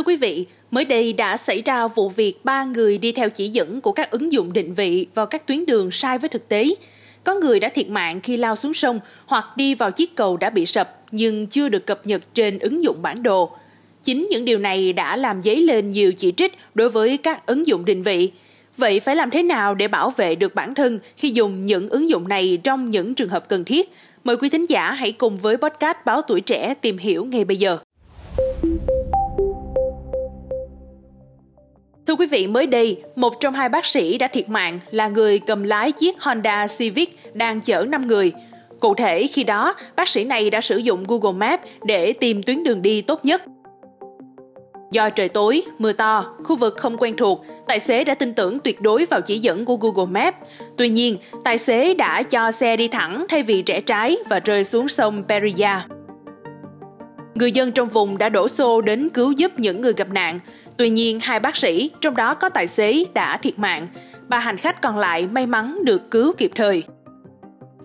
Thưa quý vị, mới đây đã xảy ra vụ việc ba người đi theo chỉ dẫn của các ứng dụng định vị vào các tuyến đường sai với thực tế. Có người đã thiệt mạng khi lao xuống sông hoặc đi vào chiếc cầu đã bị sập nhưng chưa được cập nhật trên ứng dụng bản đồ. Chính những điều này đã làm dấy lên nhiều chỉ trích đối với các ứng dụng định vị. Vậy phải làm thế nào để bảo vệ được bản thân khi dùng những ứng dụng này trong những trường hợp cần thiết? Mời quý thính giả hãy cùng với podcast Báo Tuổi Trẻ tìm hiểu ngay bây giờ. Thưa quý vị, mới đây, một trong hai bác sĩ đã thiệt mạng là người cầm lái chiếc Honda Civic đang chở 5 người. Cụ thể, khi đó, bác sĩ này đã sử dụng Google Maps để tìm tuyến đường đi tốt nhất. Do trời tối, mưa to, khu vực không quen thuộc, tài xế đã tin tưởng tuyệt đối vào chỉ dẫn của Google Maps. Tuy nhiên, tài xế đã cho xe đi thẳng thay vì rẽ trái và rơi xuống sông Peria. Người dân trong vùng đã đổ xô đến cứu giúp những người gặp nạn. Tuy nhiên, hai bác sĩ, trong đó có tài xế, đã thiệt mạng. Ba hành khách còn lại may mắn được cứu kịp thời.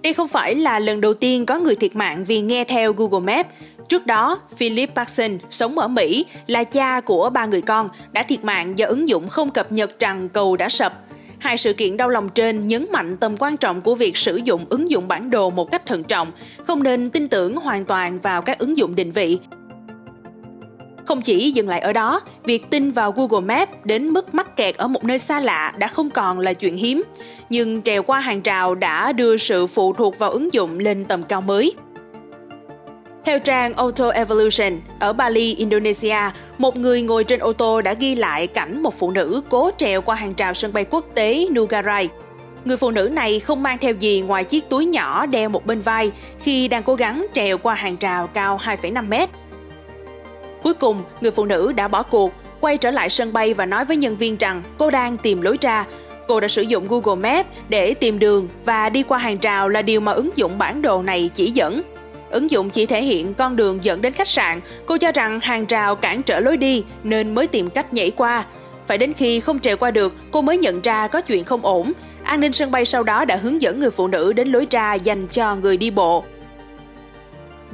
Đây không phải là lần đầu tiên có người thiệt mạng vì nghe theo Google Maps. Trước đó, Philip Parson, sống ở Mỹ, là cha của ba người con, đã thiệt mạng do ứng dụng không cập nhật rằng cầu đã sập. Hai sự kiện đau lòng trên nhấn mạnh tầm quan trọng của việc sử dụng ứng dụng bản đồ một cách thận trọng, không nên tin tưởng hoàn toàn vào các ứng dụng định vị. Không chỉ dừng lại ở đó, việc tin vào Google Maps đến mức mắc kẹt ở một nơi xa lạ đã không còn là chuyện hiếm, nhưng trèo qua hàng rào đã đưa sự phụ thuộc vào ứng dụng lên tầm cao mới. Theo trang Auto Evolution, ở Bali, Indonesia, một người ngồi trên ô tô đã ghi lại cảnh một phụ nữ cố trèo qua hàng rào sân bay quốc tế Nugarai. Người phụ nữ này không mang theo gì ngoài chiếc túi nhỏ đeo một bên vai khi đang cố gắng trèo qua hàng rào cao 2,5 mét. Cuối cùng, người phụ nữ đã bỏ cuộc, quay trở lại sân bay và nói với nhân viên rằng cô đang tìm lối ra. Cô đã sử dụng Google Maps để tìm đường và đi qua hàng rào là điều mà ứng dụng bản đồ này chỉ dẫn. Ứng dụng chỉ thể hiện con đường dẫn đến khách sạn, cô cho rằng hàng rào cản trở lối đi nên mới tìm cách nhảy qua. Phải đến khi không trèo qua được, cô mới nhận ra có chuyện không ổn. An ninh sân bay sau đó đã hướng dẫn người phụ nữ đến lối ra dành cho người đi bộ.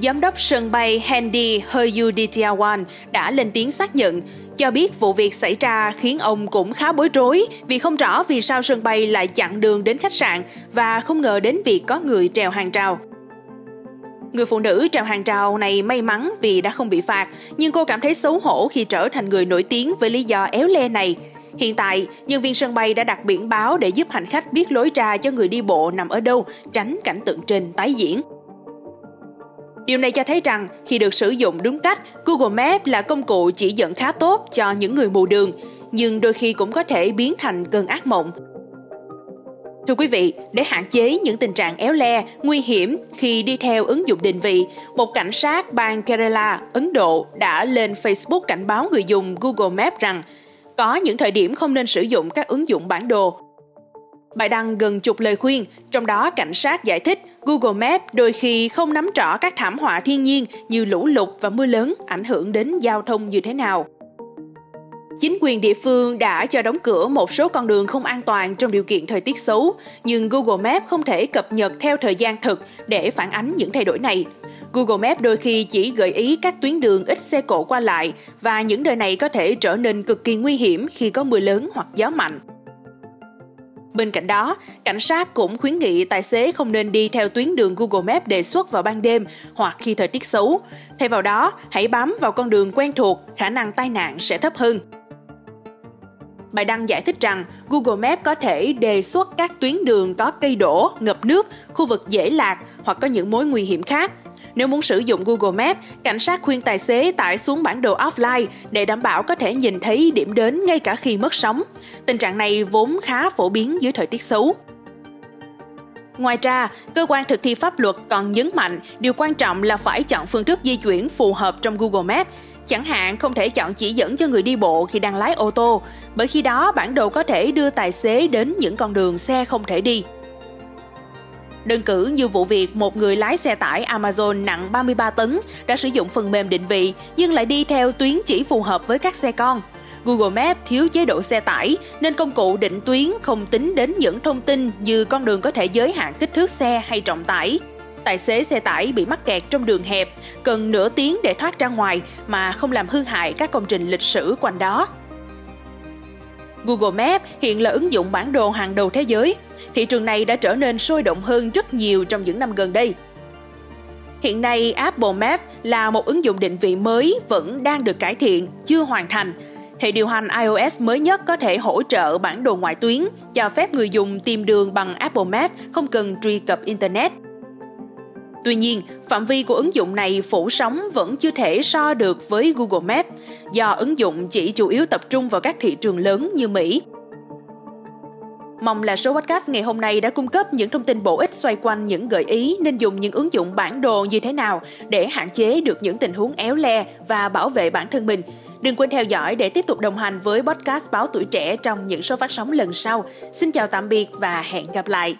Giám đốc sân bay Hendy Hayuditiawan đã lên tiếng xác nhận, cho biết vụ việc xảy ra khiến ông cũng khá bối rối vì không rõ vì sao sân bay lại chặn đường đến khách sạn và không ngờ đến việc có người trèo hàng rào. Người phụ nữ trèo hàng rào này may mắn vì đã không bị phạt, nhưng cô cảm thấy xấu hổ khi trở thành người nổi tiếng với lý do éo le này. Hiện tại, nhân viên sân bay đã đặt biển báo để giúp hành khách biết lối ra cho người đi bộ nằm ở đâu, tránh cảnh tượng trên tái diễn. Điều này cho thấy rằng khi được sử dụng đúng cách, Google Maps là công cụ chỉ dẫn khá tốt cho những người mù đường, nhưng đôi khi cũng có thể biến thành cơn ác mộng. Thưa quý vị, để hạn chế những tình trạng éo le, nguy hiểm khi đi theo ứng dụng định vị, một cảnh sát bang Kerala, Ấn Độ đã lên Facebook cảnh báo người dùng Google Maps rằng có những thời điểm không nên sử dụng các ứng dụng bản đồ. Bài đăng gần chục lời khuyên, trong đó cảnh sát giải thích Google Maps đôi khi không nắm rõ các thảm họa thiên nhiên như lũ lụt và mưa lớn ảnh hưởng đến giao thông như thế nào. Chính quyền địa phương đã cho đóng cửa một số con đường không an toàn trong điều kiện thời tiết xấu, nhưng Google Maps không thể cập nhật theo thời gian thực để phản ánh những thay đổi này. Google Maps đôi khi chỉ gợi ý các tuyến đường ít xe cộ qua lại và những nơi này có thể trở nên cực kỳ nguy hiểm khi có mưa lớn hoặc gió mạnh. Bên cạnh đó, cảnh sát cũng khuyến nghị tài xế không nên đi theo tuyến đường Google Maps đề xuất vào ban đêm hoặc khi thời tiết xấu. Thay vào đó, hãy bám vào con đường quen thuộc, khả năng tai nạn sẽ thấp hơn. Bài đăng giải thích rằng Google Maps có thể đề xuất các tuyến đường có cây đổ, ngập nước, khu vực dễ lạc hoặc có những mối nguy hiểm khác. Nếu muốn sử dụng Google Maps, cảnh sát khuyên tài xế tải xuống bản đồ offline để đảm bảo có thể nhìn thấy điểm đến ngay cả khi mất sóng. Tình trạng này vốn khá phổ biến dưới thời tiết xấu. Ngoài ra, cơ quan thực thi pháp luật còn nhấn mạnh điều quan trọng là phải chọn phương thức di chuyển phù hợp trong Google Maps. Chẳng hạn không thể chọn chỉ dẫn cho người đi bộ khi đang lái ô tô, bởi khi đó bản đồ có thể đưa tài xế đến những con đường xe không thể đi. Đơn cử như vụ việc một người lái xe tải Amazon nặng 33 tấn đã sử dụng phần mềm định vị nhưng lại đi theo tuyến chỉ phù hợp với các xe con. Google Maps thiếu chế độ xe tải nên công cụ định tuyến không tính đến những thông tin như con đường có thể giới hạn kích thước xe hay trọng tải. Tài xế xe tải bị mắc kẹt trong đường hẹp, cần nửa tiếng để thoát ra ngoài mà không làm hư hại các công trình lịch sử quanh đó. Google Maps hiện là ứng dụng bản đồ hàng đầu thế giới. Thị trường này đã trở nên sôi động hơn rất nhiều trong những năm gần đây. Hiện nay, Apple Maps là một ứng dụng định vị mới vẫn đang được cải thiện, chưa hoàn thành. Hệ điều hành iOS mới nhất có thể hỗ trợ bản đồ ngoại tuyến, cho phép người dùng tìm đường bằng Apple Maps không cần truy cập Internet. Tuy nhiên, phạm vi của ứng dụng này phủ sóng vẫn chưa thể so được với Google Maps, do ứng dụng chỉ chủ yếu tập trung vào các thị trường lớn như Mỹ. Mong là số podcast ngày hôm nay đã cung cấp những thông tin bổ ích xoay quanh những gợi ý nên dùng những ứng dụng bản đồ như thế nào để hạn chế được những tình huống éo le và bảo vệ bản thân mình. Đừng quên theo dõi để tiếp tục đồng hành với podcast Báo Tuổi Trẻ trong những số phát sóng lần sau. Xin chào tạm biệt và hẹn gặp lại.